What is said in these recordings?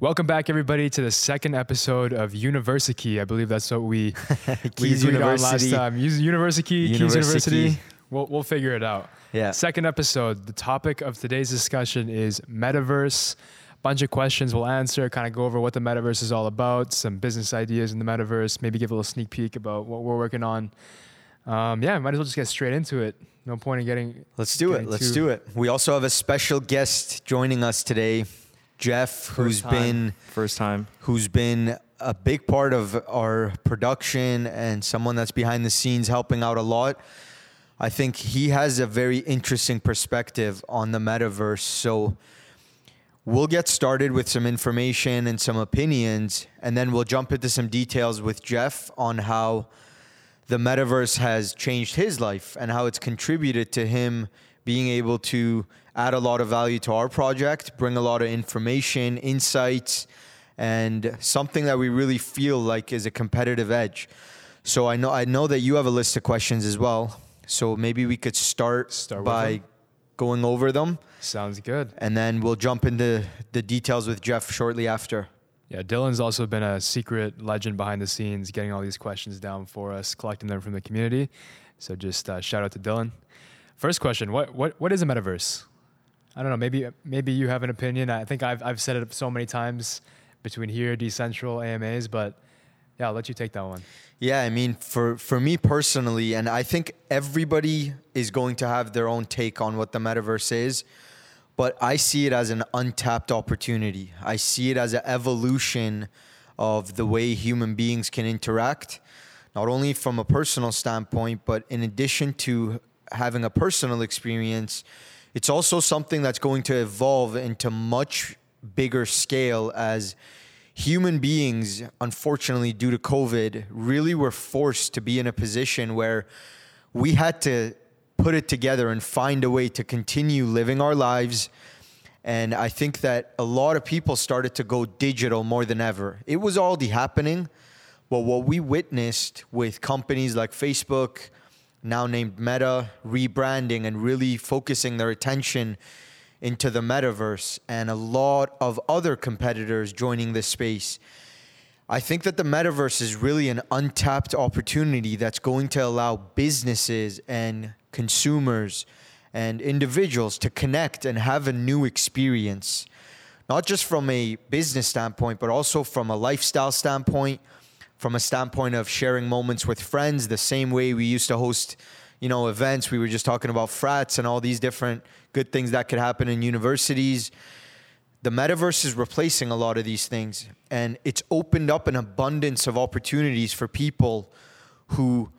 Welcome back, everybody, to the second episode of University. I believe that's what we we Keys agreed on last time. University, Keys University. We'll, we'll figure it out. Yeah. Second episode. The topic of today's discussion is metaverse. Bunch of questions we'll answer, kind of go over what the metaverse is all about, some business ideas in the metaverse, maybe give a little sneak peek about what we're working on. Um, yeah, might as well just get straight into it. No point in getting. Let's do it. getting Let's do it. We also have a special guest joining us today, Jeff, who's First time. been first time. who's been a big part of our production and someone that's behind the scenes helping out a lot. I think he has a very interesting perspective on the metaverse. So we'll get started with some information and some opinions, and then we'll jump into some details with Jeff on how the metaverse has changed his life and how it's contributed to him being able to add a lot of value to our project, bring a lot of information, insights, and something that we really feel like is a competitive edge. So I know I know that you have a list of questions as well. So maybe we could start, Start by going over them Sounds good. and then we'll jump into the details with Jeff shortly after. Yeah, Dylan's also been a secret legend behind the scenes, getting all these questions down for us, collecting them from the community. So just uh, shout out to Dylan. First question: What what what is a metaverse? I don't know. Maybe maybe you have an opinion. I think I've I've said it so many times between here, Decentral, AMAs, but yeah, I'll let you take that one. Yeah, I mean, for for me personally, and I think everybody is going to have their own take on what the metaverse is, but I see it as an untapped opportunity. I see it as an evolution of the way human beings can interact, not only from a personal standpoint, but in addition to having a personal experience, it's also something that's going to evolve into much bigger scale as human beings, unfortunately, due to COVID, really were forced to be in a position where we had to put it together and find a way to continue living our lives. And I think that a lot of people started to go digital more than ever. It was already happening, but what we witnessed with companies like Facebook, now named Meta, rebranding and really focusing their attention into the metaverse and a lot of other competitors joining this space. I think that the metaverse is really an untapped opportunity that's going to allow businesses and consumers and individuals to connect and have a new experience, not just from a business standpoint, but also from a lifestyle standpoint, from a standpoint of sharing moments with friends, the same way we used to host, you know, events. We were just talking about frats and all these different good things that could happen in universities the metaverse is replacing a lot of these things and it's opened up an abundance of opportunities for people who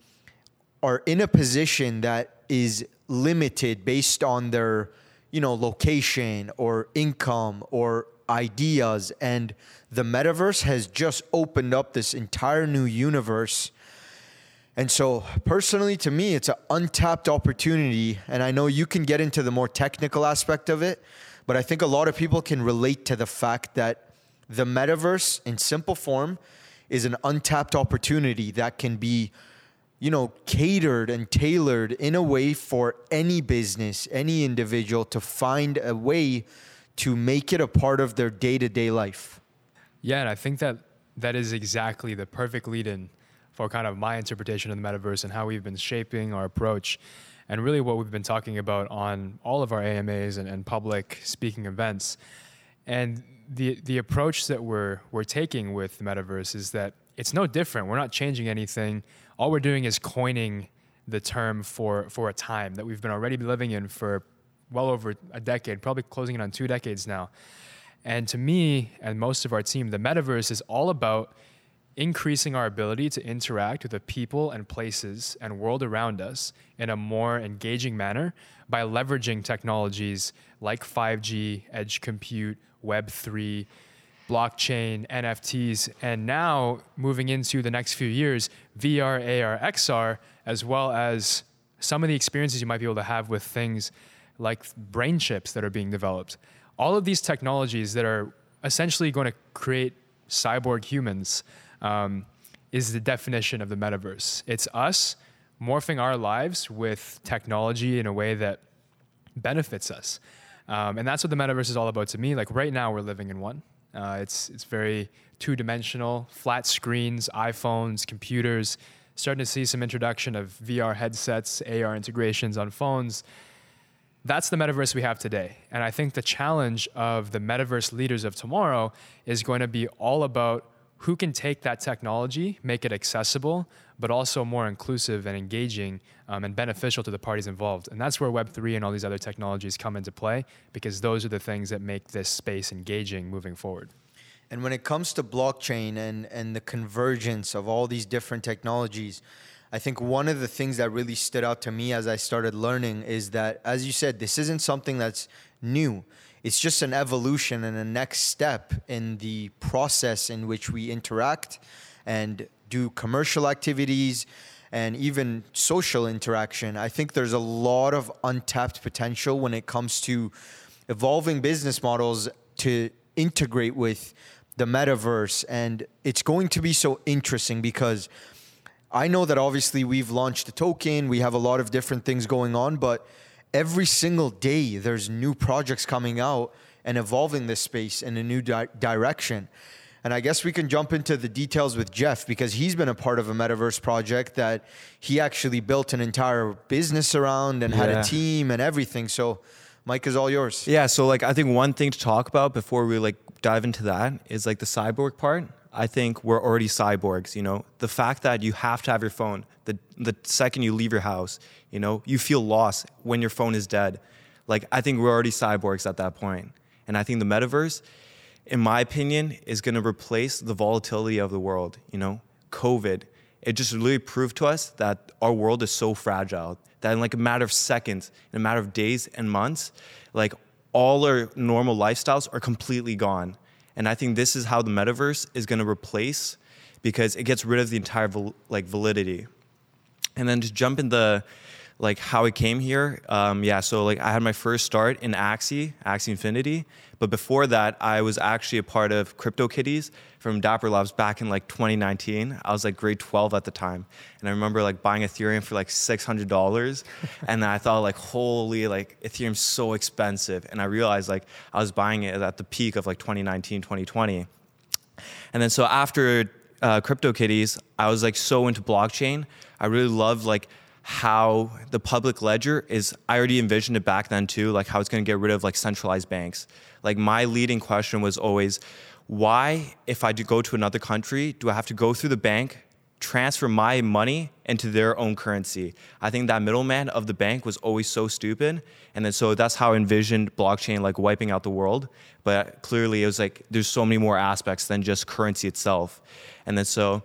are in a position that is limited based on their you know location or income or ideas and the metaverse has just opened up this entire new universe and so, personally, to me, it's an untapped opportunity. And I know you can get into the more technical aspect of it, but I think a lot of people can relate to the fact that the metaverse, in simple form, is an untapped opportunity that can be, you know, catered and tailored in a way for any business, any individual to find a way to make it a part of their day to day life. Yeah, and I think that that is exactly the perfect lead in for kind of my interpretation of the metaverse and how we've been shaping our approach and really what we've been talking about on all of our AMAs and, and public speaking events. And the the approach that we're we're taking with the metaverse is that it's no different. We're not changing anything. All we're doing is coining the term for for a time that we've been already living in for well over a decade, probably closing in on two decades now. And to me and most of our team, the metaverse is all about increasing our ability to interact with the people and places and world around us in a more engaging manner by leveraging technologies like 5G, edge compute, Web3, blockchain, NFTs, and now moving into the next few years, VR, AR, XR, as well as some of the experiences you might be able to have with things like brain chips that are being developed. All of these technologies that are essentially going to create cyborg humans um, is the definition of the metaverse. It's us morphing our lives with technology in a way that benefits us. Um, and that's what the metaverse is all about to me. Like right now, we're living in one. Uh, it's it's very two dimensional, flat screens, iPhones, computers. Starting to see some introduction of VR headsets, AR integrations on phones. That's the metaverse we have today. And I think the challenge of the metaverse leaders of tomorrow is going to be all about who can take that technology, make it accessible, but also more inclusive and engaging um, and beneficial to the parties involved. And that's where Web3 and all these other technologies come into play because those are the things that make this space engaging moving forward. And when it comes to blockchain and, and the convergence of all these different technologies, I think one of the things that really stood out to me as I started learning is that, as you said, this isn't something that's new. It's just an evolution and a next step in the process in which we interact and do commercial activities and even social interaction. I think there's a lot of untapped potential when it comes to evolving business models to integrate with the metaverse. And it's going to be so interesting because I know that obviously we've launched a token, we have a lot of different things going on, but every single day there's new projects coming out and evolving this space in a new di- direction. And I guess we can jump into the details with Jeff because he's been a part of a metaverse project that he actually built an entire business around and had a team and everything. So, mic is all yours. Yeah, so like I think one thing to talk about before we like dive into that is like the cyborg part. I think we're already cyborgs, you know. The fact that you have to have your phone the the second you leave your house, you know, you feel lost when your phone is dead. Like I think we're already cyborgs at that point. And I think the metaverse in my opinion is going to replace the volatility of the world, you know. COVID, it just really proved to us that our world is so fragile that in like a matter of seconds, in a matter of days and months, like all our normal lifestyles are completely gone. And I think this is how the metaverse is going to replace because it gets rid of the entire like validity. And then to jump in the like how I came here, um, yeah. So like I had my first start in Axie, Axie Infinity, but before that, I was actually a part of CryptoKitties from Dapper Labs back in like 2019. I was like grade 12 at the time, and I remember like buying Ethereum for like $600, and then I thought like, holy, like Ethereum's so expensive, and I realized like I was buying it at the peak of like 2019, 2020. And then so after uh, CryptoKitties, I was like so into blockchain. I really loved like how the public ledger is. I already envisioned it back then too, like how it's going to get rid of like centralized banks. Like my leading question was always, why, if I do go to another country, do I have to go through the bank, transfer my money into their own currency? I think that middleman of the bank was always so stupid, and then so that's how I envisioned blockchain like wiping out the world. But clearly, it was like there's so many more aspects than just currency itself, and then so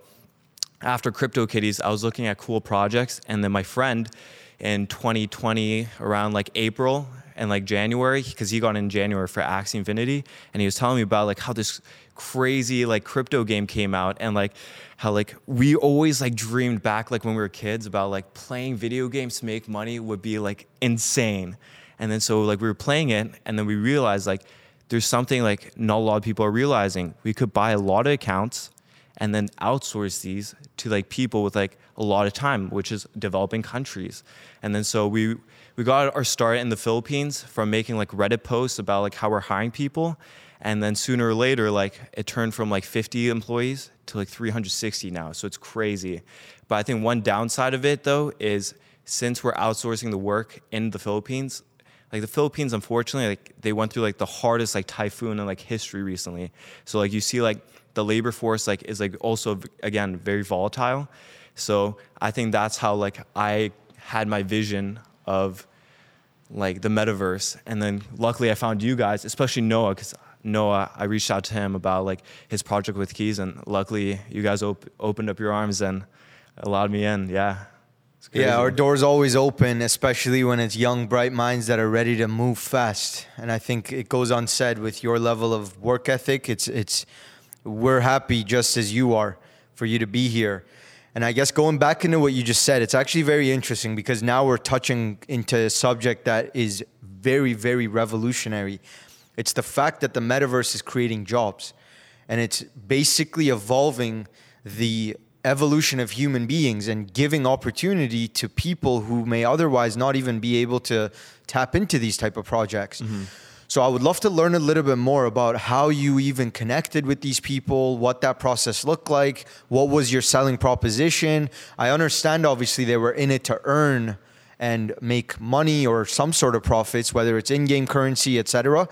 after CryptoKitties, I was looking at cool projects, and then my friend in 2020, around like April and like January, because he got in January for Axie Infinity, and he was telling me about like how this crazy like crypto game came out, and like how like we always like dreamed back like when we were kids about like playing video games to make money would be like insane, and then so like we were playing it, and then we realized like there's something like not a lot of people are realizing. We could buy a lot of accounts and then outsource these to like people with like a lot of time, which is developing countries. And then so we we got our start in the Philippines from making like Reddit posts about like how we're hiring people. And then sooner or later, like it turned from like 50 employees to like 360 now. So it's crazy. But I think one downside of it though is since we're outsourcing the work in the Philippines, like the Philippines, unfortunately, like they went through like the hardest like typhoon in like history recently. So like you see like the labor force like is like also again very volatile. So I think that's how like I had my vision of like the metaverse, and then luckily I found you guys, especially Noah, because Noah I reached out to him about like his project with Keys, and luckily you guys op- opened up your arms and allowed me in. Yeah. Yeah, our door's always open, especially when it's young, bright minds that are ready to move fast. And I think it goes unsaid with your level of work ethic. It's it's we're happy just as you are for you to be here. And I guess going back into what you just said, it's actually very interesting because now we're touching into a subject that is very, very revolutionary. It's the fact that the metaverse is creating jobs and it's basically evolving the evolution of human beings and giving opportunity to people who may otherwise not even be able to tap into these type of projects. Mm-hmm. So I would love to learn a little bit more about how you even connected with these people, what that process looked like, what was your selling proposition. I understand obviously they were in it to earn and make money or some sort of profits, whether it's in-game currency, etc.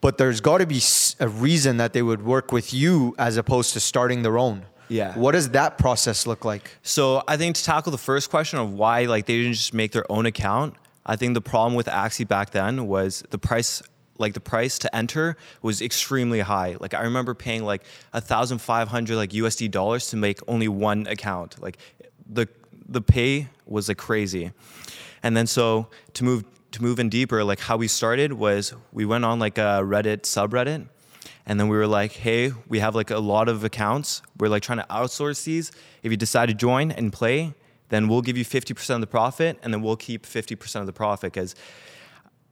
But there's got to be a reason that they would work with you as opposed to starting their own. Yeah. What does that process look like? So I think to tackle the first question of why like they didn't just make their own account, I think the problem with Axie back then was the price like the price to enter was extremely high. Like I remember paying like a thousand five hundred like USD dollars to make only one account. Like the the pay was like crazy. And then so to move to move in deeper, like how we started was we went on like a Reddit subreddit and then we were like, hey, we have like a lot of accounts. We're like trying to outsource these. If you decide to join and play, then we'll give you 50% of the profit and then we'll keep 50% of the profit because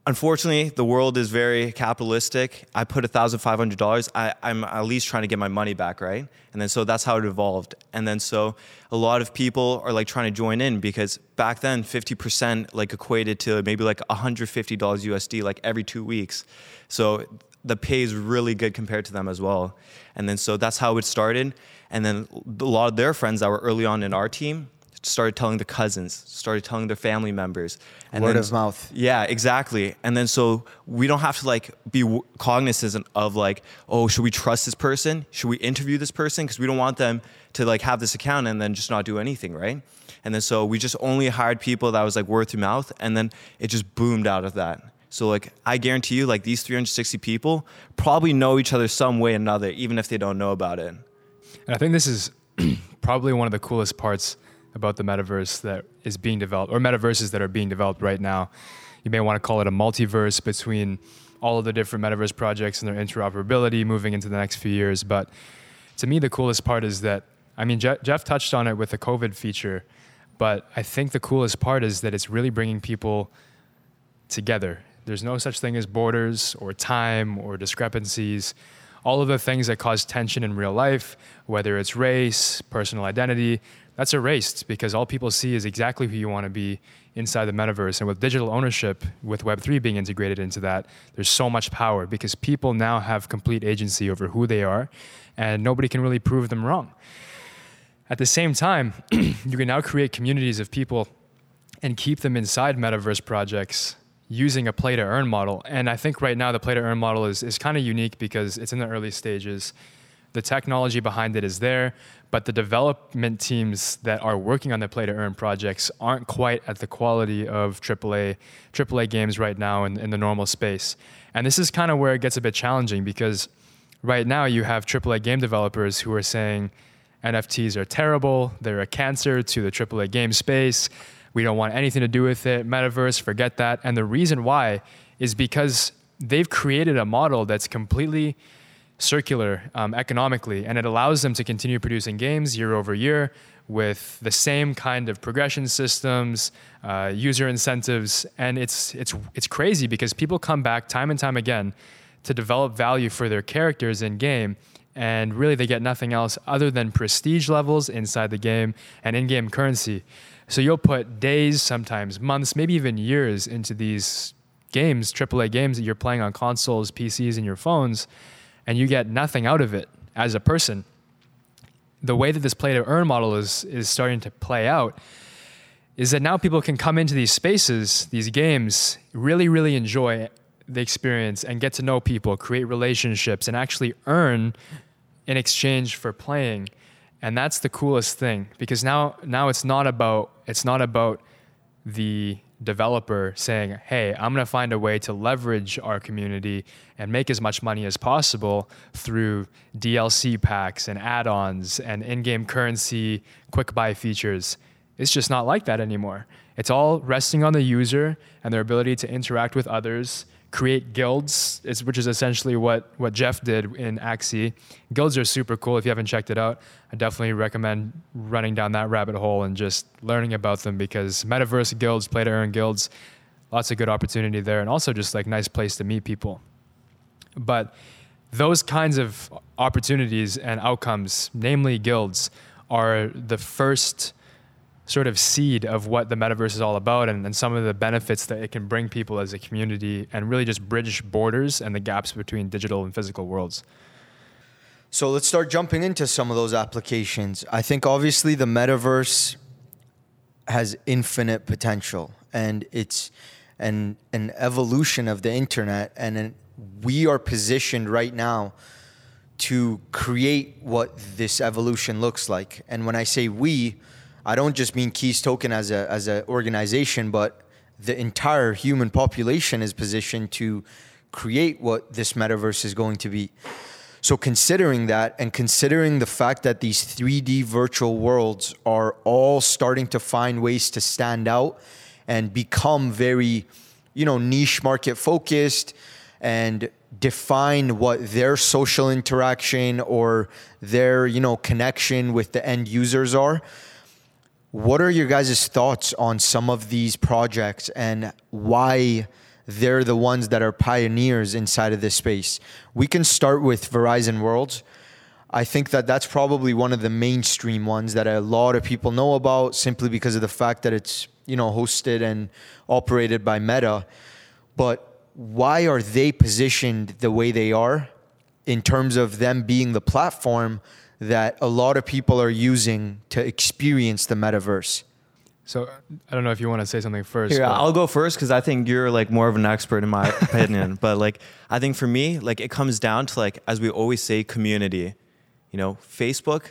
unfortunately the world is very capitalistic. I put $1500 I, i'm at least trying to get my money back right? And then so that's how it evolved. And then so a lot of people are like trying to join in because back then 50% like equated to maybe like $150 usd like every two weeks. So the pay is really good compared to them as well. And then so that's how it started. And then a lot of their friends that were early on in our team started telling the cousins, started telling their family members. And Word then, of mouth. Yeah, exactly. And then so we don't have to like be cognizant of like, oh, should we trust this person? Should we interview this person? Because we don't want them to like have this account and then just not do anything, right? And then so we just only hired people that was like word through mouth, and then it just boomed out of that. So like I guarantee you, like these 360 people probably know each other some way or another, even if they don't know about it. And I think this is probably one of the coolest parts about the metaverse that is being developed, or metaverses that are being developed right now. You may want to call it a multiverse between all of the different metaverse projects and their interoperability moving into the next few years. But to me, the coolest part is that, I mean, Jeff, Jeff touched on it with the COVID feature, but I think the coolest part is that it's really bringing people together. There's no such thing as borders or time or discrepancies. All of the things that cause tension in real life, whether it's race, personal identity, that's erased because all people see is exactly who you want to be inside the metaverse. And with digital ownership, with Web3 being integrated into that, there's so much power because people now have complete agency over who they are and nobody can really prove them wrong. At the same time, you can now create communities of people and keep them inside metaverse projects using a play to earn model. And I think right now the play to earn model is, is kind of unique because it's in the early stages. The technology behind it is there, but the development teams that are working on the play to earn projects aren't quite at the quality of AAA AAA games right now in, in the normal space. And this is kind of where it gets a bit challenging because right now you have AAA game developers who are saying NFTs are terrible, they're a cancer to the AAA game space. We don't want anything to do with it. Metaverse, forget that. And the reason why is because they've created a model that's completely circular um, economically, and it allows them to continue producing games year over year with the same kind of progression systems, uh, user incentives, and it's it's it's crazy because people come back time and time again to develop value for their characters in game. And really, they get nothing else other than prestige levels inside the game and in game currency. So you'll put days, sometimes months, maybe even years into these games, AAA games that you're playing on consoles, PCs, and your phones and you get nothing out of it as a person. The way that this play to earn model is is starting to play out is that now people can come into these spaces, these games, really, really enjoy the experience and get to know people, create relationships, and actually earn in exchange for playing. And that's the coolest thing because now now it's not about it's not about the developer saying, hey, I'm going to find a way to leverage our community and make as much money as possible through DLC packs and add ons and in game currency, quick buy features. It's just not like that anymore. It's all resting on the user and their ability to interact with others create guilds, which is essentially what, what Jeff did in Axie. Guilds are super cool. If you haven't checked it out, I definitely recommend running down that rabbit hole and just learning about them because metaverse guilds, play to earn guilds, lots of good opportunity there, and also just like nice place to meet people. But those kinds of opportunities and outcomes, namely guilds, are the first sort of seed of what the metaverse is all about and, and some of the benefits that it can bring people as a community and really just bridge borders and the gaps between digital and physical worlds. So let's start jumping into some of those applications. I think obviously the metaverse has infinite potential and it's an an evolution of the internet and an, we are positioned right now to create what this evolution looks like. And when I say we, I don't just mean Keys Token as a as an organization, but the entire human population is positioned to create what this metaverse is going to be. So considering that and considering the fact that these 3D virtual worlds are all starting to find ways to stand out and become very, you know, niche market focused and define what their social interaction or their, you know, connection with the end users are. What are your guys' thoughts on some of these projects and why they're the ones that are pioneers inside of this space. We can start with Horizon Worlds. I think that that's probably one of the mainstream ones that a lot of people know about simply because of the fact that it's, you know, hosted and operated by Meta. But why are they positioned the way they are in terms of them being the platform that a lot of people are using to experience the metaverse? So I don't know if you want to say something first. Here, but- I'll go first because I think you're like more of an expert in my opinion. But like, I think for me, like it comes down to like, as we always say, community. You know, Facebook,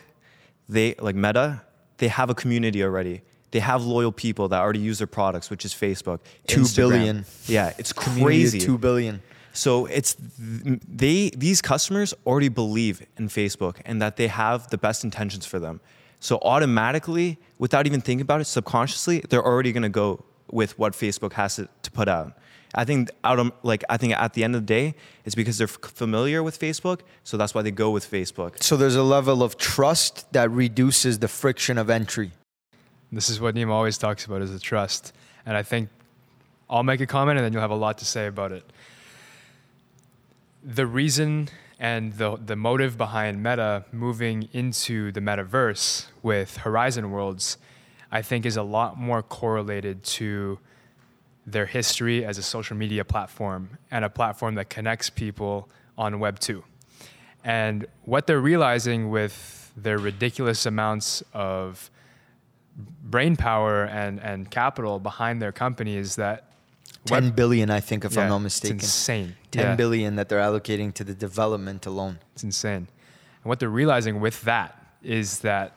they like Meta, they have a community already. They have loyal people that already use their products, which is Facebook. Two Instagram. billion. Yeah, it's Community crazy. Two billion. So it's they these customers already believe in Facebook and that they have the best intentions for them. So automatically, without even thinking about it, subconsciously, they're already going to go with what Facebook has to, to put out. I think out of, like I think at the end of the day, it's because they're f- familiar with Facebook, so that's why they go with Facebook. So there's a level of trust that reduces the friction of entry. This is what Nima always talks about is the trust. And I think I'll make a comment and then you'll have a lot to say about it. The reason and the, the motive behind Meta moving into the metaverse with Horizon Worlds, I think, is a lot more correlated to their history as a social media platform and a platform that connects people on Web 2. And what they're realizing with their ridiculous amounts of brain power and, and capital behind their company is that Ten Web- billion, I think, if Yeah, I'm not mistaken. It's insane. Ten billion Yeah, that they're allocating to the development alone. It's insane. And what they're realizing with that is that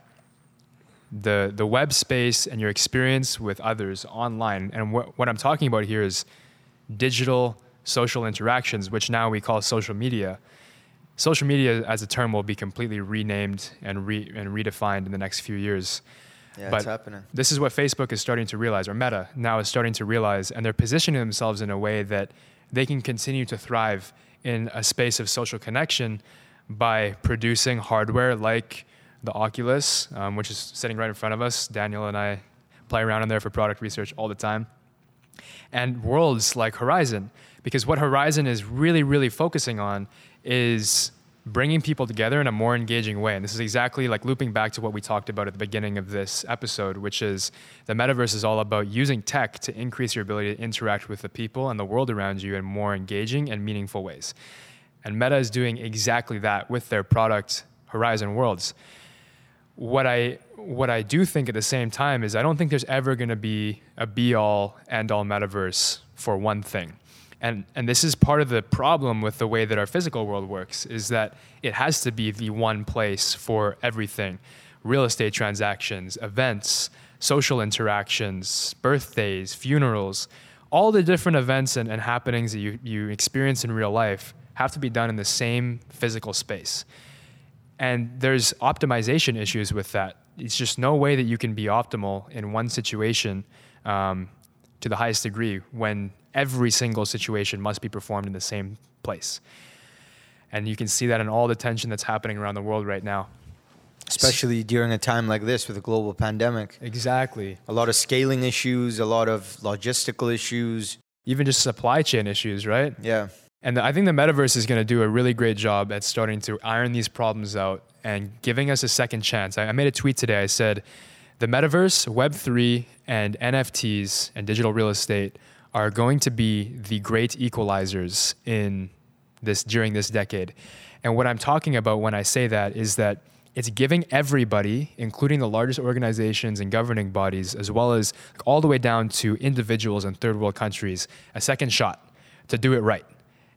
the the web space and your experience with others online, and what, what I'm talking about here is digital social interactions, which now we call social media. Social media as a term will be completely renamed and re, and redefined in the next few years. Yeah, But it's happening. This is what Facebook is starting to realize, or Meta now is starting to realize, and they're positioning themselves in a way that they can continue to thrive in a space of social connection by producing hardware like the Oculus, um, which is sitting right in front of us. Daniel and I play around in there for product research all the time. And worlds like Horizon, because what Horizon is really, really focusing on is bringing people together in a more engaging way. And this is exactly like looping back to what we talked about at the beginning of this episode, which is the metaverse is all about using tech to increase your ability to interact with the people and the world around you in more engaging and meaningful ways. And Meta is doing exactly that with their product Horizon Worlds. What I what I do think at the same time is I don't think there's ever going to be a be all end all metaverse for one thing and and this is part of the problem with the way that our physical world works is that it has to be the one place for everything. Real estate transactions events social interactions birthdays funerals all the different events and, and happenings that you, you experience in real life have to be done in the same physical space. And there's optimization issues with that. It's just no way that you can be optimal in one situation um, to the highest degree when every single situation must be performed in the same place. And you can see that in all the tension that's happening around the world right now. Especially during a time like this with a global pandemic. Exactly. A lot of scaling issues, a lot of logistical issues. Even just supply chain issues, right? Yeah. And I think the metaverse is going to do a really great job at starting to iron these problems out and giving us a second chance. I, I made a tweet today. I said, The metaverse, Web3, and NFTs and digital real estate are going to be the great equalizers in this during this decade. And what I'm talking about when I say that is that it's giving everybody, including the largest organizations and governing bodies, as well as all the way down to individuals in third world countries, a second shot to do it right.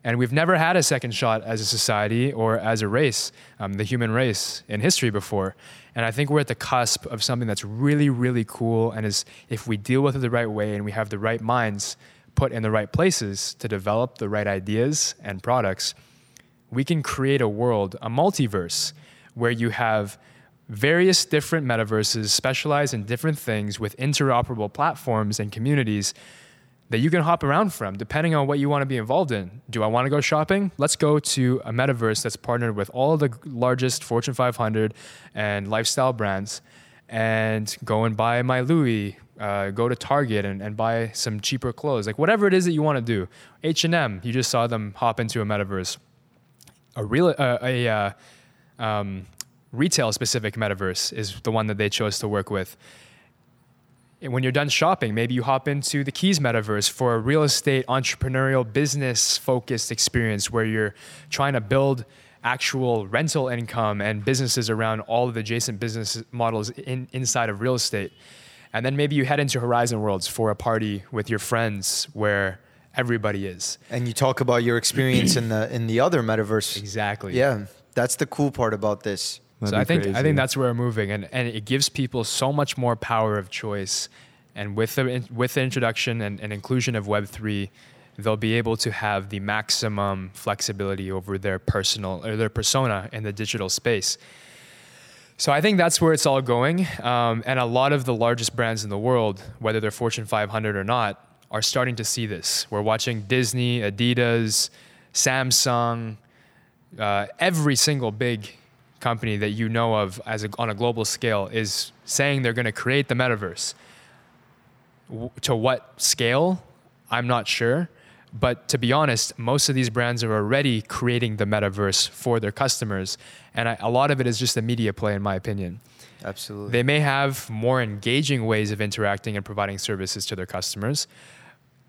And we've never had a second shot as a society or as a race, um, the human race, in history before. And I think we're at the cusp of something that's really, really cool. And is if we deal with it the right way and we have the right minds put in the right places to develop the right ideas and products, we can create a world, a multiverse, where you have various different metaverses specialized in different things with interoperable platforms and communities that you can hop around from depending on what you want to be involved in. Do I want to go shopping? Let's go to a metaverse that's partnered with all the largest Fortune 500 and lifestyle brands and go and buy my Louis, uh, go to Target and, and buy some cheaper clothes. Like whatever it is that you want to do. H&M, you just saw them hop into a metaverse. A real uh, a uh, um, retail specific metaverse is the one that they chose to work with when you're done shopping, maybe you hop into the Keys metaverse for a real estate entrepreneurial business focused experience where you're trying to build actual rental income and businesses around all of the adjacent business models in, inside of real estate. And then maybe you head into Horizon Worlds for a party with your friends where everybody is. And you talk about your experience in the in the other metaverse. Exactly. Yeah, that's the cool part about this. That'd so I think crazy. I think that's where we're moving, and, and it gives people so much more power of choice. And with the with the introduction and, and inclusion of Web three, they'll be able to have the maximum flexibility over their personal or their persona in the digital space. So I think that's where it's all going. Um, and a lot of the largest brands in the world, whether they're Fortune 500 or not, are starting to see this. We're watching Disney, Adidas, Samsung, uh, every single big company that you know of as a, on a global scale is saying they're going to create the metaverse. W- to what scale? I'm not sure. But to be honest, most of these brands are already creating the metaverse for their customers. And I, a lot of it is just a media play, in my opinion. Absolutely. They may have more engaging ways of interacting and providing services to their customers,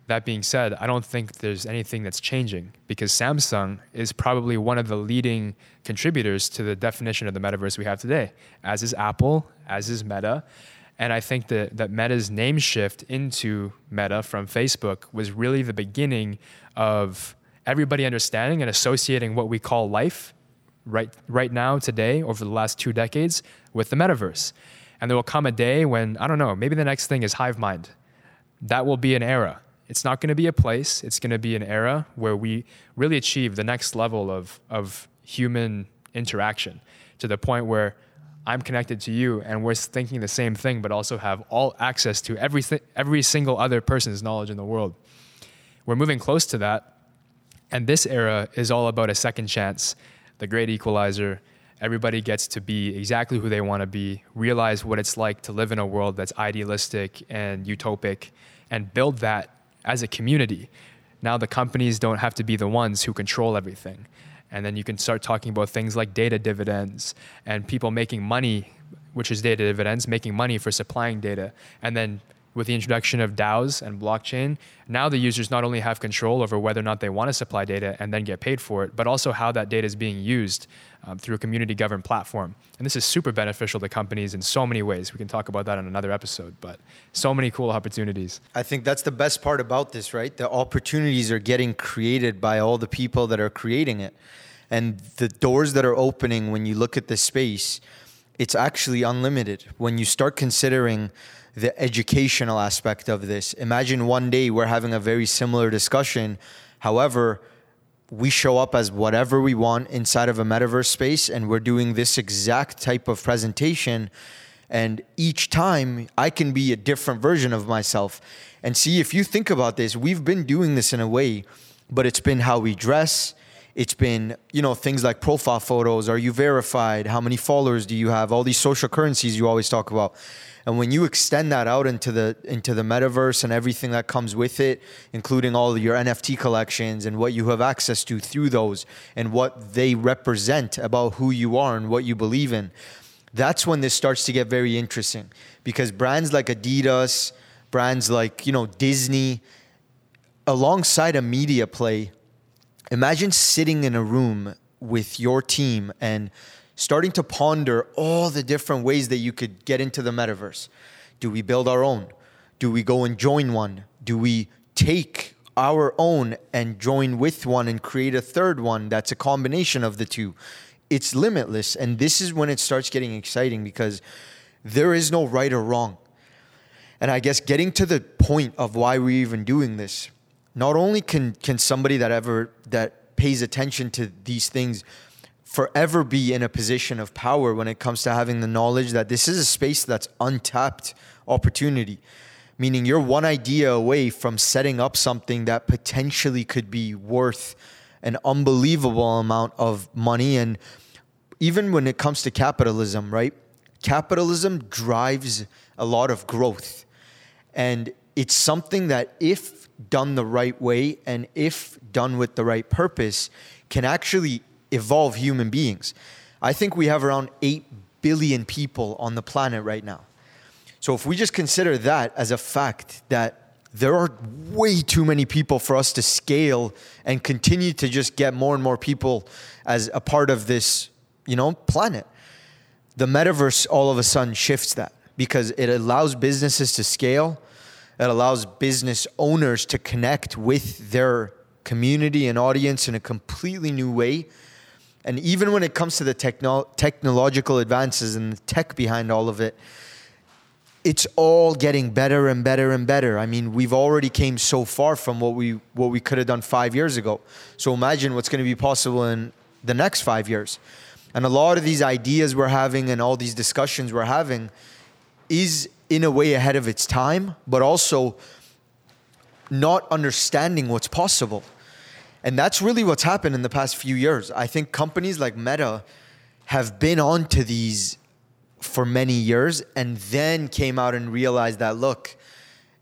that being said, I don't think there's anything that's changing because Samsung is probably one of the leading contributors to the definition of the metaverse we have today, as is Apple, as is Meta. And I think that, that Meta's name shift into Meta from Facebook was really the beginning of everybody understanding and associating what we call life right, right now, today, over the last two decades, with the metaverse. And there will come a day when, I don't know, maybe the next thing is Hive Mind. That will be an era it's not going to be a place. It's going to be an era where we really achieve the next level of, of human interaction to the point where I'm connected to you and we're thinking the same thing, but also have all access to every, every single other person's knowledge in the world. We're moving close to that. And this era is all about a second chance, the great equalizer. Everybody gets to be exactly who they want to be, realize what it's like to live in a world that's idealistic and utopic, and build that as a community. Now the companies don't have to be the ones who control everything. And then you can start talking about things like data dividends and people making money, which is data dividends, making money for supplying data. And then with the introduction of DAOs and blockchain, now the users not only have control over whether or not they want to supply data and then get paid for it, but also how that data is being used um, through a community governed platform. And this is super beneficial to companies in so many ways. We can talk about that in another episode, but so many cool opportunities. I think that's the best part about this, right? The opportunities are getting created by all the people that are creating it. And the doors that are opening when you look at this space, it's actually unlimited. When you start considering the educational aspect of this, imagine one day we're having a very similar discussion. However, we show up as whatever we want inside of a metaverse space and we're doing this exact type of presentation and each time I can be a different version of myself. And see, if you think about this, we've been doing this in a way, but it's been how we dress. It's been, you know, things like profile photos. Are you verified? How many followers do you have? All these social currencies you always talk about. And when you extend that out into the into the metaverse and everything that comes with it, including all your NFT collections and what you have access to through those and what they represent about who you are and what you believe in, that's when this starts to get very interesting because brands like Adidas, brands like, you know, Disney, alongside a media play, imagine sitting in a room with your team and starting to ponder all the different ways that you could get into the metaverse. Do we build our own? Do we go and join one? Do we take our own and join with one and create a third one that's a combination of the two? It's limitless. And this is when it starts getting exciting because there is no right or wrong. And I guess getting to the point of why we're even doing this, not only can can somebody that ever that pays attention to these things forever be in a position of power when it comes to having the knowledge that this is a space that's untapped opportunity. Meaning you're one idea away from setting up something that potentially could be worth an unbelievable amount of money. And even when it comes to capitalism, right? Capitalism drives a lot of growth. And it's something that, if done the right way and if done with the right purpose, can actually evolve human beings. I think we have around 8 billion people on the planet right now. So if we just consider that as a fact that there are way too many people for us to scale and continue to just get more and more people as a part of this, you know, planet. The metaverse all of a sudden shifts that because it allows businesses to scale. It allows business owners to connect with their community and audience in a completely new way and even when it comes to the techno- technological advances and the tech behind all of it, it's all getting better and better and better. I mean, we've already came so far from what we what we could have done 5 years ago. So imagine what's going to be possible in the next 5 years. And a lot of these ideas we're having and all these discussions we're having is in a way ahead of its time, but also not understanding what's possible. And that's really what's happened in the past few years. I think companies like Meta have been onto these for many years and then came out and realized that, look,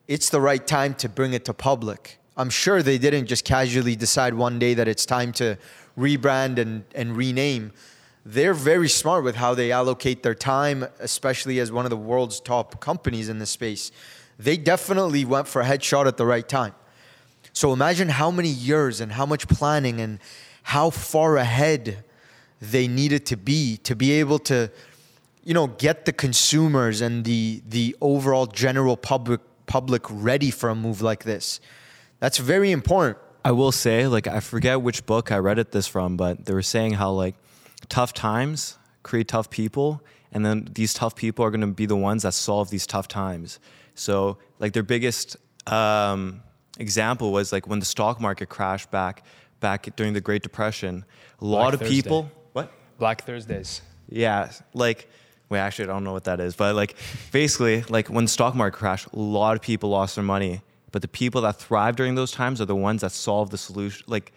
it's the right time to bring it to public. I'm sure they didn't just casually decide one day that it's time to rebrand and, and rename. They're very smart with how they allocate their time, especially as one of the world's top companies in this space. They definitely went for a headshot at the right time. So imagine how many years and how much planning and how far ahead they needed to be to be able to you know get the consumers and the the overall general public public ready for a move like this. That's very important. I will say like I forget which book I read it this from, but they were saying how like tough times create tough people and then these tough people are going to be the ones that solve these tough times. So like their biggest um, example was like when the stock market crashed back back during the Great Depression. A lot Black of Thursday. people. What? Black Thursdays. Yeah, like. Wait, actually, I don't know what that is, but like, basically, like when the stock market crashed, a lot of people lost their money. But the people that thrive during those times are the ones that solve the solution, like,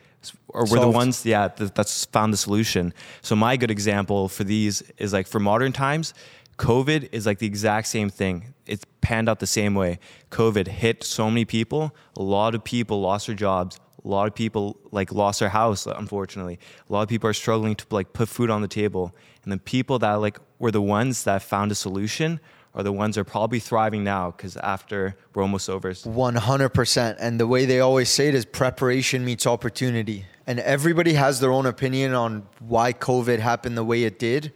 or were the ones, yeah, that, that's found the solution. So my good example for these is like for modern times, COVID is like the exact same thing. It's panned out the same way. COVID hit so many people. A lot of people lost their jobs. A lot of people like lost their house, unfortunately. A lot of people are struggling to like put food on the table. And the people that like were the ones that found a solution are the ones that are probably thriving now because after we're almost over. 100%. And the way they always say it is preparation meets opportunity. And everybody has their own opinion on why COVID happened the way it did.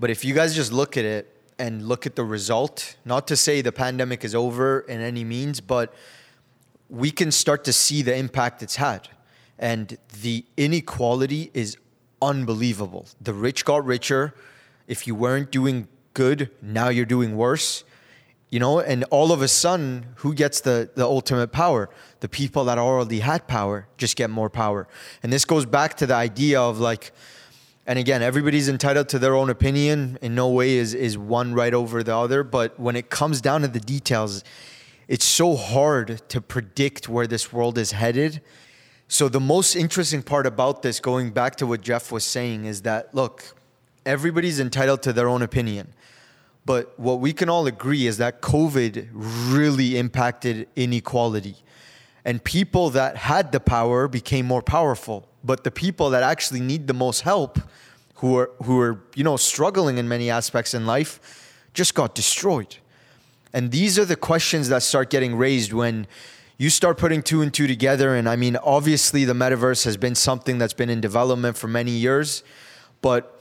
But if you guys just look at it and look at the result, not to say the pandemic is over in any means, but we can start to see the impact it's had. And the inequality is unbelievable. The rich got richer. If you weren't doing good, now you're doing worse. You know, and all of a sudden, who gets the, the ultimate power? The people that already had power just get more power. And this goes back to the idea of like, and again, everybody's entitled to their own opinion. In no way is, is one right over the other. But when it comes down to the details, it's so hard to predict where this world is headed. So, the most interesting part about this, going back to what Jeff was saying, is that look, everybody's entitled to their own opinion. But what we can all agree is that COVID really impacted inequality. And people that had the power became more powerful. But the people that actually need the most help, who are who are you know struggling in many aspects in life just got destroyed. And these are the questions that start getting raised when you start putting two and two together. And I mean, obviously, the metaverse has been something that's been in development for many years, but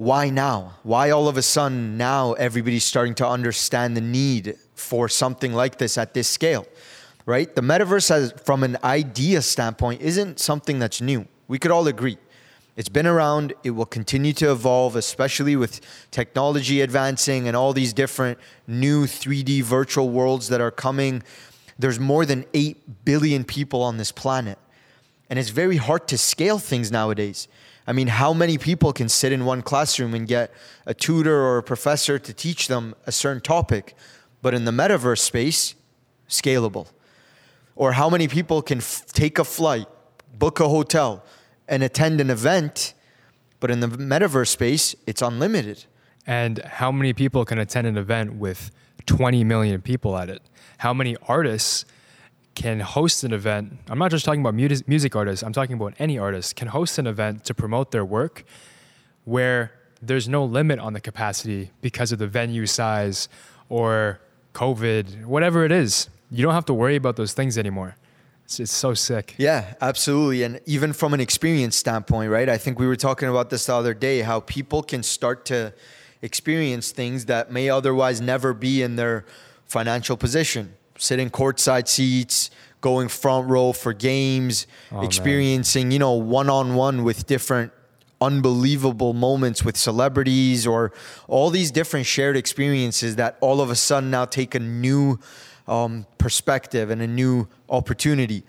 why now? Why all of a sudden now everybody's starting to understand the need for something like this at this scale, right? The metaverse, has, from an idea standpoint, isn't something that's new. We could all agree. It's been around, it will continue to evolve, especially with technology advancing and all these different new 3D virtual worlds that are coming. There's more than 8 billion people on this planet. And it's very hard to scale things nowadays. I mean, how many people can sit in one classroom and get a tutor or a professor to teach them a certain topic? But in the metaverse space, scalable. Or how many people can f- take a flight, book a hotel, and attend an event, but in the metaverse space, it's unlimited. And how many people can attend an event with 20 million people at it? How many artists can host an event? I'm not just talking about music artists, I'm talking about any artist can host an event to promote their work where there's no limit on the capacity because of the venue size or COVID, whatever it is. You don't have to worry about those things anymore. It's, it's so sick. Yeah, absolutely. And even from an experience standpoint, right? I think we were talking about this the other day how people can start to experience things that may otherwise never be in their financial position. Sitting courtside seats, going front row for games, oh, experiencing, man. you know, one on one with different unbelievable moments with celebrities or all these different shared experiences that all of a sudden now take a new um, perspective and a new opportunity.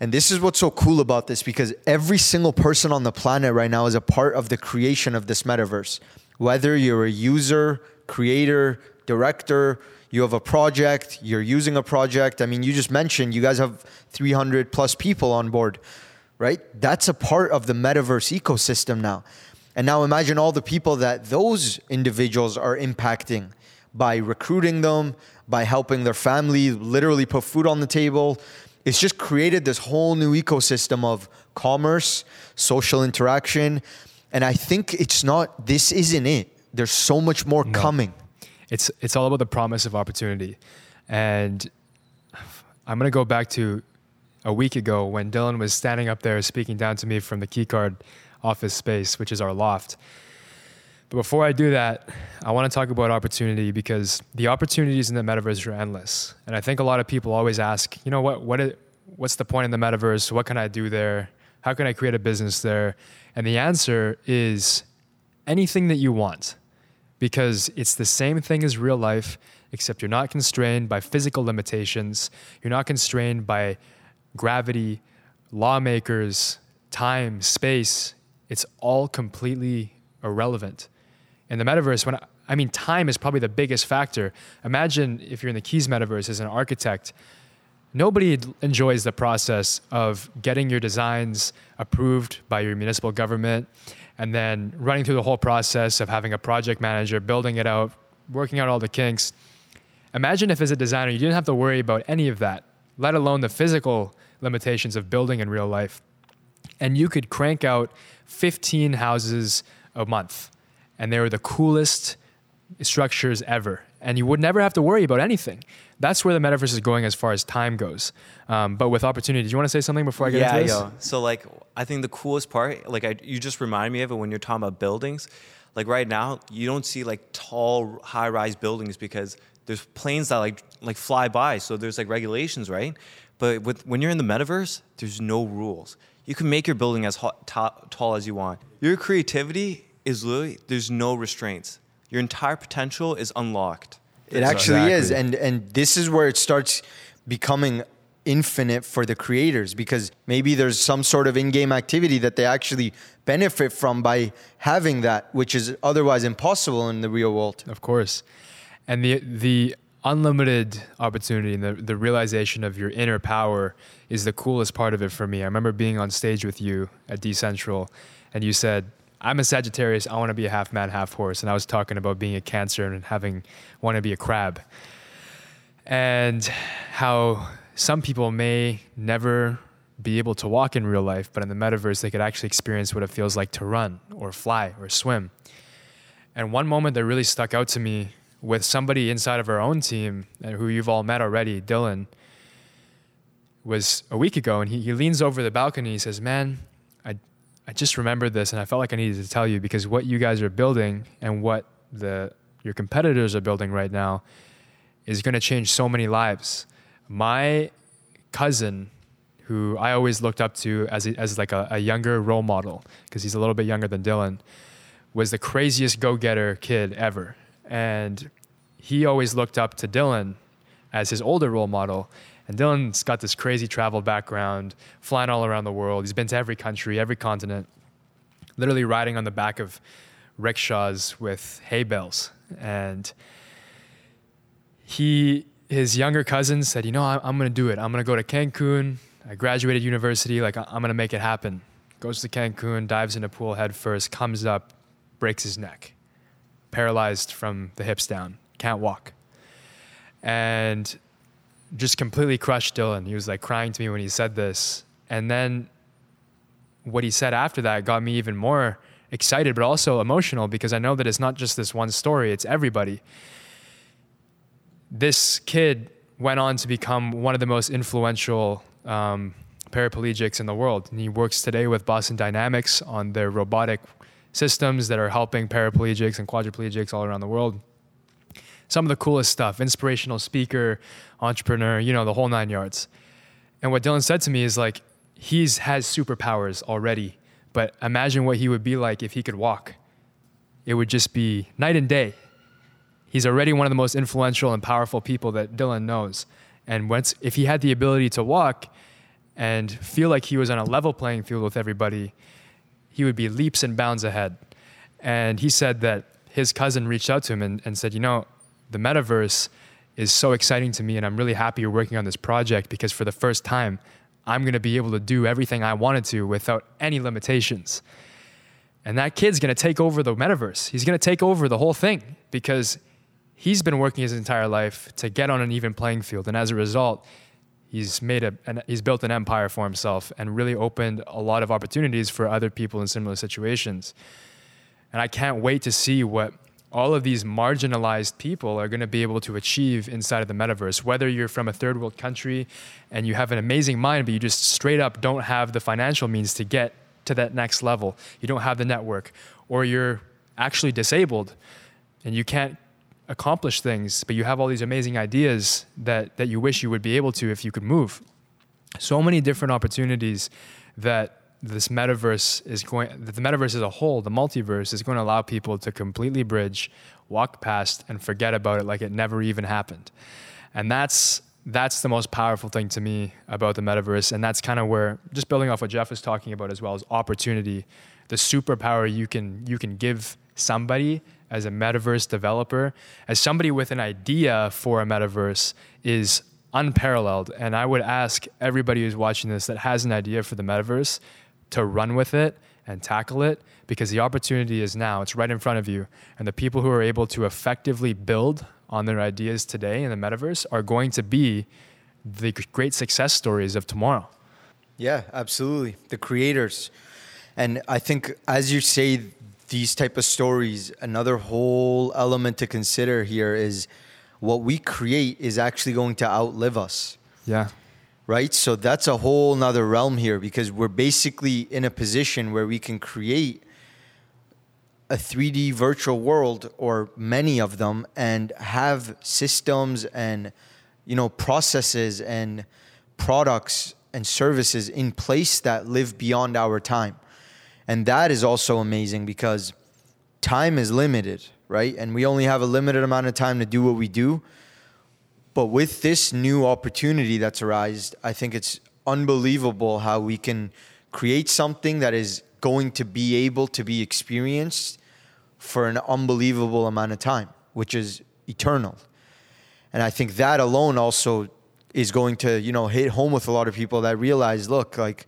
And this is what's so cool about this because every single person on the planet right now is a part of the creation of this metaverse. Whether you're a user, creator, director, you have a project, you're using a project. I mean, you just mentioned you guys have 300 plus people on board, right? That's a part of the metaverse ecosystem now. And now imagine all the people that those individuals are impacting by recruiting them, by helping their family literally put food on the table. It's just created this whole new ecosystem of commerce, social interaction. And I think it's not, this isn't it. There's so much more no. coming. It's, it's all about the promise of opportunity. And I'm going to go back to a week ago when Dylan was standing up there speaking down to me from the keycard office space, which is our loft. But before I do that, I want to talk about opportunity because the opportunities in the metaverse are endless. And I think a lot of people always ask, you know what, what is, what's the point in the metaverse? What can I do there? How can I create a business there? And the answer is anything that you want because it's the same thing as real life, except you're not constrained by physical limitations. You're not constrained by gravity, lawmakers, time, space. It's all completely irrelevant in the metaverse, when I, I mean, time is probably the biggest factor. Imagine if you're in the Keys metaverse as an architect, nobody enjoys the process of getting your designs approved by your municipal government and then running through the whole process of having a project manager, building it out, working out all the kinks. Imagine if, as a designer, you didn't have to worry about any of that, let alone the physical limitations of building in real life. And you could crank out 15 houses a month and they were the coolest structures ever. And you would never have to worry about anything. That's where the metaverse is going as far as time goes. Um, but with opportunity, do you want to say something before I get yeah, into this? Yeah, So like, I think the coolest part, like I, you just remind me of it when you're talking about buildings. Like right now, you don't see like tall, high-rise buildings because there's planes that like like fly by. So there's like regulations, right? But with when you're in the metaverse, there's no rules. You can make your building as hot, tall as you want. Your creativity is literally there's no restraints. Your entire potential is unlocked. It actually exactly. is, and and this is where it starts becoming infinite for the creators because maybe there's some sort of in-game activity that they actually benefit from by having that, which is otherwise impossible in the real world. Of course, and the the unlimited opportunity and the, the realization of your inner power is the coolest part of it for me. I remember being on stage with you at Decentral, and you said I'm a Sagittarius. I want to be a half man, half horse. And I was talking about being a Cancer and having want to be a crab. And how some people may never be able to walk in real life, but in the metaverse, they could actually experience what it feels like to run or fly or swim. And one moment that really stuck out to me with somebody inside of our own team and who you've all met already, Dylan, was a week ago. And he, he leans over the balcony. He says, Man, I, just remembered this and I felt like I needed to tell you because what you guys are building and what the your competitors are building right now is going to change so many lives. My cousin, who I always looked up to as, a, as like a, a younger role model, because he's a little bit younger than Dylan, was the craziest go-getter kid ever. And he always looked up to Dylan as his older role model. And Dylan's got this crazy travel background, flying all around the world. He's been to every country, every continent, literally riding on the back of rickshaws with hay bales. And he, his younger cousin said, You know, I'm, I'm going to do it. I'm going to go to Cancun. I graduated university. Like, I'm going to make it happen. Goes to Cancun, dives in a pool head first, comes up, breaks his neck, paralyzed from the hips down, can't walk. And just completely crushed Dylan. He was like crying to me when he said this. And then what he said after that got me even more excited, but also emotional because I know that it's not just this one story, it's everybody. This kid went on to become one of the most influential um, paraplegics in the world. And he works today with Boston Dynamics on their robotic systems that are helping paraplegics and quadriplegics all around the world. Some of the coolest stuff, inspirational speaker, entrepreneur, you know, the whole nine yards. And what Dylan said to me is like, he's has superpowers already, but imagine what he would be like if he could walk. It would just be night and day. He's already one of the most influential and powerful people that Dylan knows. And once, if he had the ability to walk and feel like he was on a level playing field with everybody, he would be leaps and bounds ahead. And he said that his cousin reached out to him and, and said, You know, the metaverse is so exciting to me, and I'm really happy you're working on this project because for the first time, I'm going to be able to do everything I wanted to without any limitations. And that kid's going to take over the metaverse. He's going to take over the whole thing because he's been working his entire life to get on an even playing field. And as a result, he's made a an, he's built an empire for himself and really opened a lot of opportunities for other people in similar situations. And I can't wait to see what all of these marginalized people are going to be able to achieve inside of the metaverse. Whether you're from a third world country and you have an amazing mind, but you just straight up don't have the financial means to get to that next level, you don't have the network, or you're actually disabled and you can't accomplish things, but you have all these amazing ideas that, that you wish you would be able to if you could move. So many different opportunities that this metaverse is going, the metaverse as a whole, the multiverse, is going to allow people to completely bridge, walk past, and forget about it like it never even happened. And that's that's the most powerful thing to me about the metaverse. And that's kind of where, just building off what Jeff was talking about as well, is opportunity, the superpower you can you can give somebody as a metaverse developer, as somebody with an idea for a metaverse is unparalleled. And I would ask everybody who's watching this that has an idea for the metaverse to run with it and tackle it because the opportunity is now. It's right in front of you. And the people who are able to effectively build on their ideas today in the metaverse are going to be the great success stories of tomorrow. Yeah, absolutely. The creators. And I think as you say these type of stories, another whole element to consider here is what we create is actually going to outlive us. Yeah. Right? So that's a whole nother realm here because we're basically in a position where we can create a 3D virtual world or many of them and have systems and you know processes and products and services in place that live beyond our time. And that is also amazing because time is limited, right? And we only have a limited amount of time to do what we do. But with this new opportunity that's arisen, I think it's unbelievable how we can create something that is going to be able to be experienced for an unbelievable amount of time, which is eternal. And I think that alone also is going to, you know, hit home with a lot of people that realize, look, like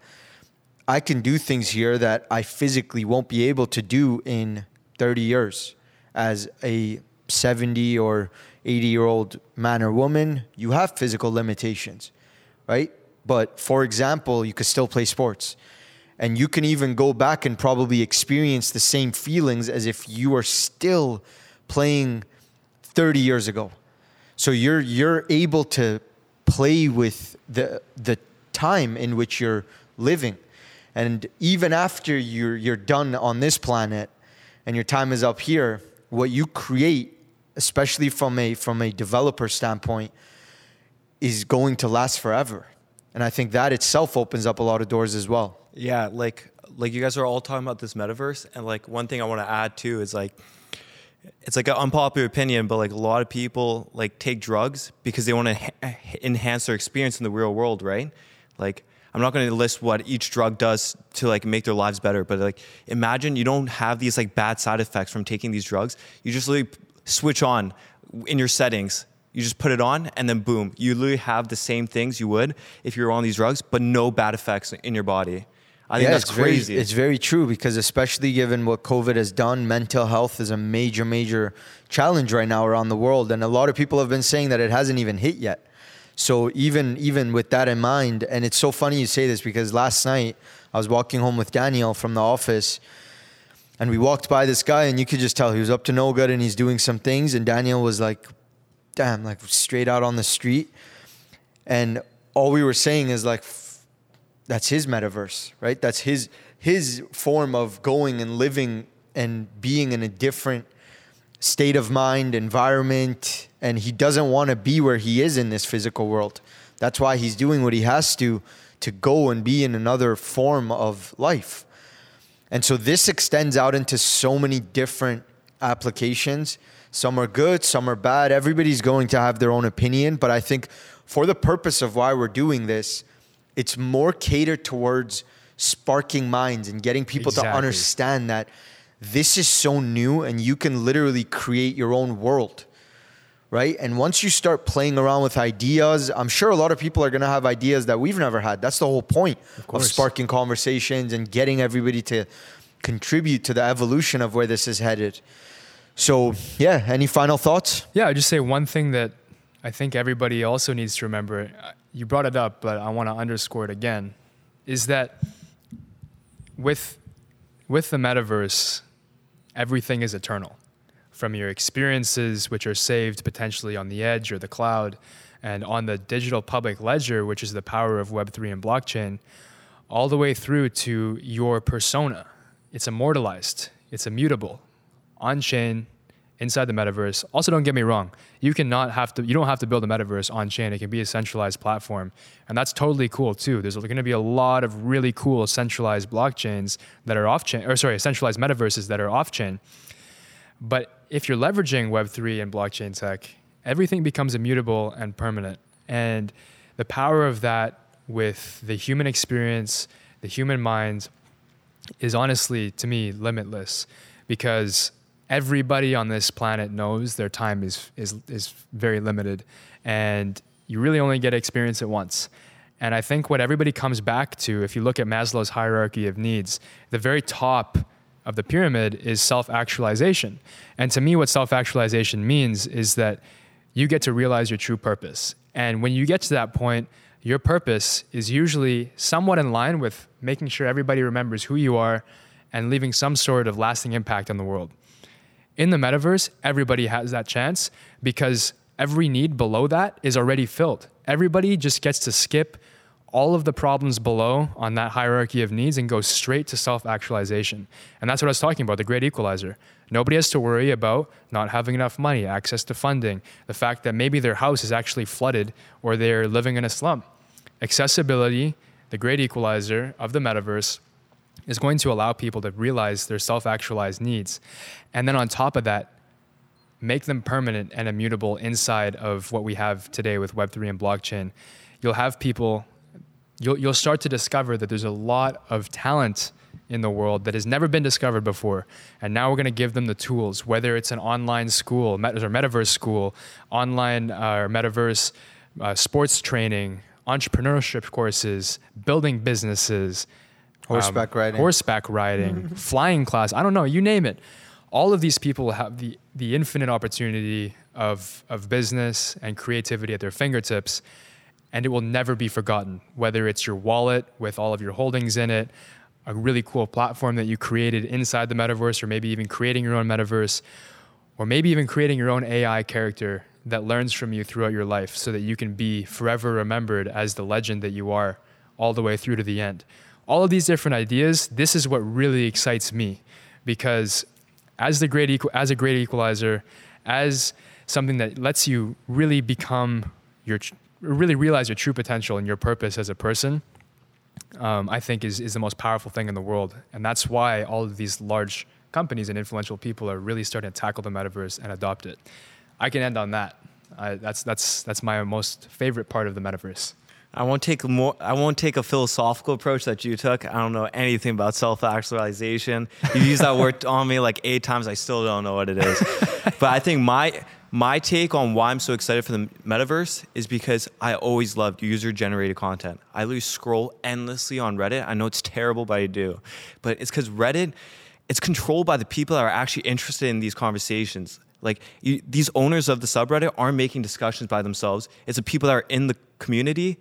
I can do things here that I physically won't be able to do in 30 years as a 70 or 80 year old man or woman. You have physical limitations, right? but for example, you could still play sports. And you can even go back and probably experience the same feelings as if you were still playing 30 years ago. So you're you're able to play with the the time in which you're living. And even after you're you're done on this planet and your time is up here, what you create, especially from a from a developer standpoint, is going to last forever. And I think that itself opens up a lot of doors as well. Yeah, like like you guys are all talking about this metaverse, and like one thing I want to add too is like it's like an unpopular opinion, but like a lot of people like take drugs because they want to ha- enhance their experience in the real world, right? Like I'm not going to list what each drug does to like make their lives better, but like imagine you don't have these like bad side effects from taking these drugs. You just switch on in your settings. You just put it on and then boom, you literally have the same things you would if you were on these drugs, but no bad effects in your body. I think yeah, that's it's crazy. Very, it's very true because especially given what COVID has done, mental health is a major, major challenge right now around the world, and a lot of people have been saying that it hasn't even hit yet. So even even with that in mind, and it's so funny you say this because last night I was walking home with Daniel from the office, and we walked by this guy, and you could just tell he was up to no good, and he's doing some things, and Daniel was like, "Damn!" Like straight out on the street, and all we were saying is like that's his metaverse, right? That's his his form of going and living and being in a different state of mind, environment, and he doesn't want to be where he is in this physical world. That's why he's doing what he has to to go and be in another form of life. And so this extends out into so many different applications. Some are good, some are bad. Everybody's going to have their own opinion, but I think for the purpose of why we're doing this, it's more catered towards sparking minds and getting people Exactly. to understand that this is so new and you can literally create your own world right and once you start playing around with ideas i'm sure a lot of people are going to have ideas that we've never had that's the whole point of, course. sparking conversations and getting everybody to contribute to the evolution of where this is headed so yeah any final thoughts Yeah, I just say one thing that I think everybody also needs to remember. uh, You brought it up, but I want to underscore it again. Is that with with the metaverse, everything is eternal. From your experiences, which are saved potentially on the edge or the cloud, and on the digital public ledger, which is the power of Web3 and blockchain, all the way through to your persona. It's immortalized, it's immutable, on chain, inside the metaverse. Also, don't get me wrong, you cannot have to, you don't have to build a metaverse on chain. It can be a centralized platform, and that's totally cool too. There's going to be a lot of really cool centralized blockchains that are off chain, or sorry, centralized metaverses that are off chain. But if you're leveraging Web3 and blockchain tech, everything becomes immutable and permanent. And the power of that with the human experience, the human mind, is honestly, to me, limitless because everybody on this planet knows their time is, is, is very limited. And you really only get experience it once. And I think what everybody comes back to, if you look at Maslow's hierarchy of needs, the very top of the pyramid is self actualization. And to me, what self actualization means is that you get to realize your true purpose. And when you get to that point, your purpose is usually somewhat in line with making sure everybody remembers who you are and leaving some sort of lasting impact on the world. In the metaverse, everybody has that chance because every need below that is already filled. Everybody just gets to skip all of the problems below on that hierarchy of needs and go straight to self actualization. And that's what I was talking about the great equalizer. Nobody has to worry about not having enough money, access to funding, the fact that maybe their house is actually flooded or they're living in a slum. Accessibility, the great equalizer of the metaverse, is going to allow people to realize their self actualized needs. And then on top of that, make them permanent and immutable inside of what we have today with Web3 and blockchain. You'll have people, you'll, you'll start to discover that there's a lot of talent in the world that has never been discovered before. And now we're going to give them the tools, whether it's an online school, met- or metaverse school, online uh, or metaverse uh, sports training, entrepreneurship courses, building businesses, Horseback riding. horseback riding, flying class. I don't know, you name it. All of these people have the, the infinite opportunity of, of business and creativity at their fingertips. And it will never be forgotten. Whether it's your wallet with all of your holdings in it, a really cool platform that you created inside the metaverse, or maybe even creating your own metaverse, or maybe even creating your own AI character that learns from you throughout your life so that you can be forever remembered as the legend that you are all the way through to the end. All of these different ideas, this is what really excites me because as the great equal, as a great equalizer, as something that lets you really become your really realize your true potential and your purpose as a person, um, I think is is the most powerful thing in the world, and that's why all of these large companies and influential people are really starting to tackle the metaverse and adopt it. I can end on that. I, that's that's that's my most favorite part of the metaverse. I won't take more. I won't take a philosophical approach that you took. I don't know anything about self-actualization. You used that word on me like eight times. I still don't know what it is. but I think my my take on why I'm so excited for the metaverse is because I always loved user-generated content. I lose scroll endlessly on Reddit. I know it's terrible, but I do. But it's because Reddit, it's controlled by the people that are actually interested in these conversations. Like you, these owners of the subreddit aren't making discussions by themselves. It's the people that are in the community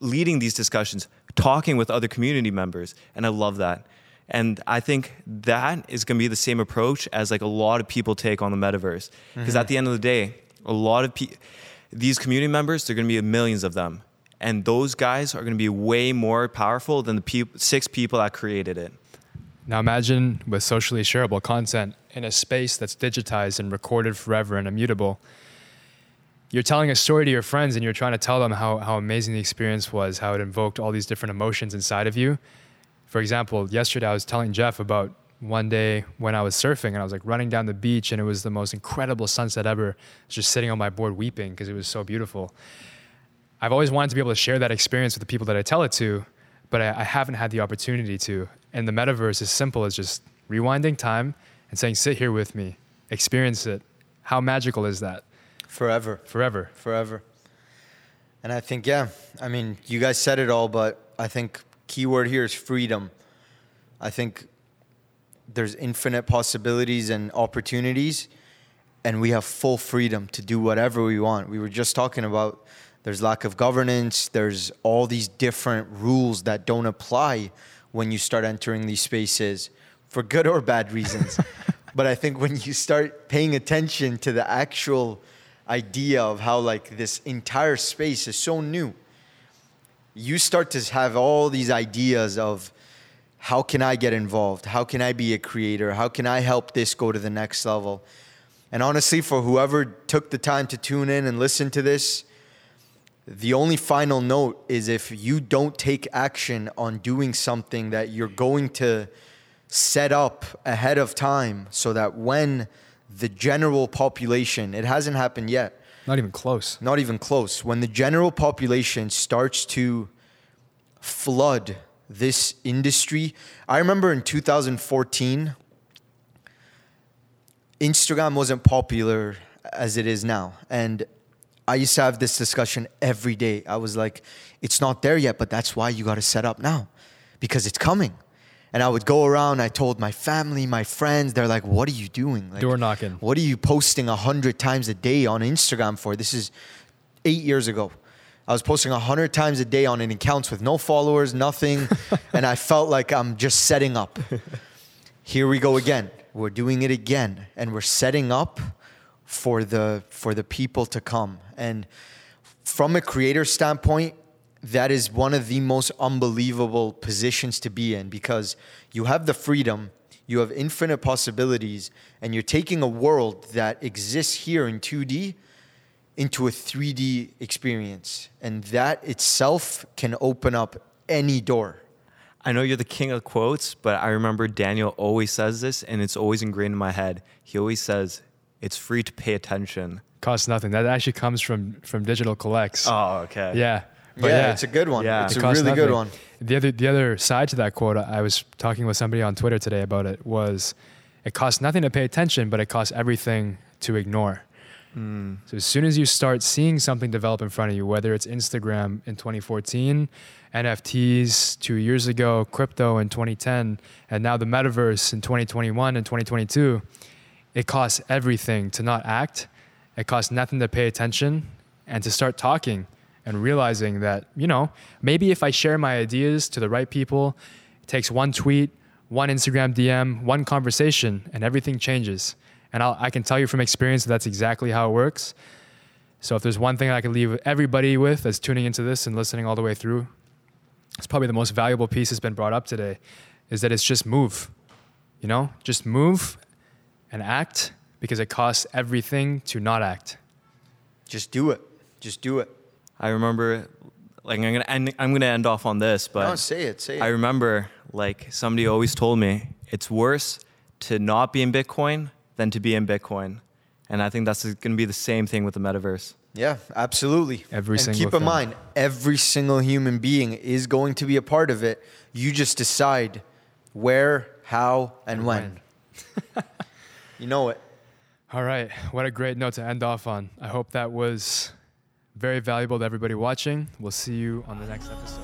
leading these discussions, talking with other community members, and I love that. And I think that is going to be the same approach as like a lot of people take on the metaverse. Because mm-hmm. at the end of the day, a lot of people, these community members, they're going to be millions of them. And those guys are going to be way more powerful than the six people that created it. Now imagine with socially shareable content in a space that's digitized and recorded forever and immutable you're telling a story to your friends and you're trying to tell them how, how amazing the experience was, how it invoked all these different emotions inside of you. For example, yesterday I was telling Jeff about one day when I was surfing and I was like running down the beach and it was the most incredible sunset ever. Just sitting on my board weeping because it was so beautiful. I've always wanted to be able to share that experience with the people that I tell it to, but I, I haven't had the opportunity to. And the metaverse is simple as just rewinding time and saying, sit here with me, experience it. How magical is that? Forever. Forever. Forever. And I think, yeah, I mean, you guys said it all, but I think keyword here is freedom. I think there's infinite possibilities and opportunities, and we have full freedom to do whatever we want. We were just talking about there's lack of governance, there's all these different rules that don't apply when you start entering these spaces for good or bad reasons. but I think when you start paying attention to the actual idea of how like this entire space is so new you start to have all these ideas of how can i get involved how can i be a creator how can i help this go to the next level and honestly for whoever took the time to tune in and listen to this the only final note is if you don't take action on doing something that you're going to set up ahead of time so that when the general population, it hasn't happened yet. Not even close. Not even close. When the general population starts to flood this industry, I remember in 2014, Instagram wasn't popular as it is now. And I used to have this discussion every day. I was like, it's not there yet, but that's why you got to set up now because it's coming. And I would go around. I told my family, my friends. They're like, "What are you doing? Like, Door knocking. What are you posting a hundred times a day on Instagram for?" This is eight years ago. I was posting a hundred times a day on an accounts with no followers, nothing, and I felt like I'm just setting up. Here we go again. We're doing it again, and we're setting up for the for the people to come. And from a creator standpoint, that is one of the most unbelievable positions to be in because you have the freedom, you have infinite possibilities, and you're taking a world that exists here in 2D into a 3D experience. And that itself can open up any door. I know you're the king of quotes, but I remember Daniel always says this, and it's always ingrained in my head. He always says, It's free to pay attention. Costs nothing. That actually comes from from Digital Collects. Oh, okay. Yeah. But yeah, yeah, it's a good one. Yeah. It's it a really nothing. good one. The other the other side to that quote, I was talking with somebody on Twitter today about it, was it costs nothing to pay attention, but it costs everything to ignore. Mm. So as soon as you start seeing something develop in front of you, whether it's Instagram in 2014, NFTs two years ago, crypto in 2010, and now the metaverse in 2021 and 2022, it costs everything to not act. It costs nothing to pay attention and to start talking and realizing that, you know, maybe if I share my ideas to the right people, it takes one tweet, one Instagram DM, one conversation, and everything changes. And I'll, I can tell you from experience that that's exactly how it works. So if there's one thing I can leave everybody with that's tuning into this and listening all the way through, it's probably the most valuable piece that's been brought up today, is that it's just move. You know, just move and act because it costs everything to not act. Just do it. Just do it. I remember, like, I'm gonna end, I'm gonna end off on this, but no, say it. Say it. I remember, like, somebody always told me it's worse to not be in Bitcoin than to be in Bitcoin, and I think that's gonna be the same thing with the metaverse. Yeah, absolutely. Every and single keep in thing. mind, every single human being is going to be a part of it. You just decide where, how, and, And when. you know it. All right, what a great note to end off on. I hope that was very valuable to everybody watching. We'll see you on the next episode.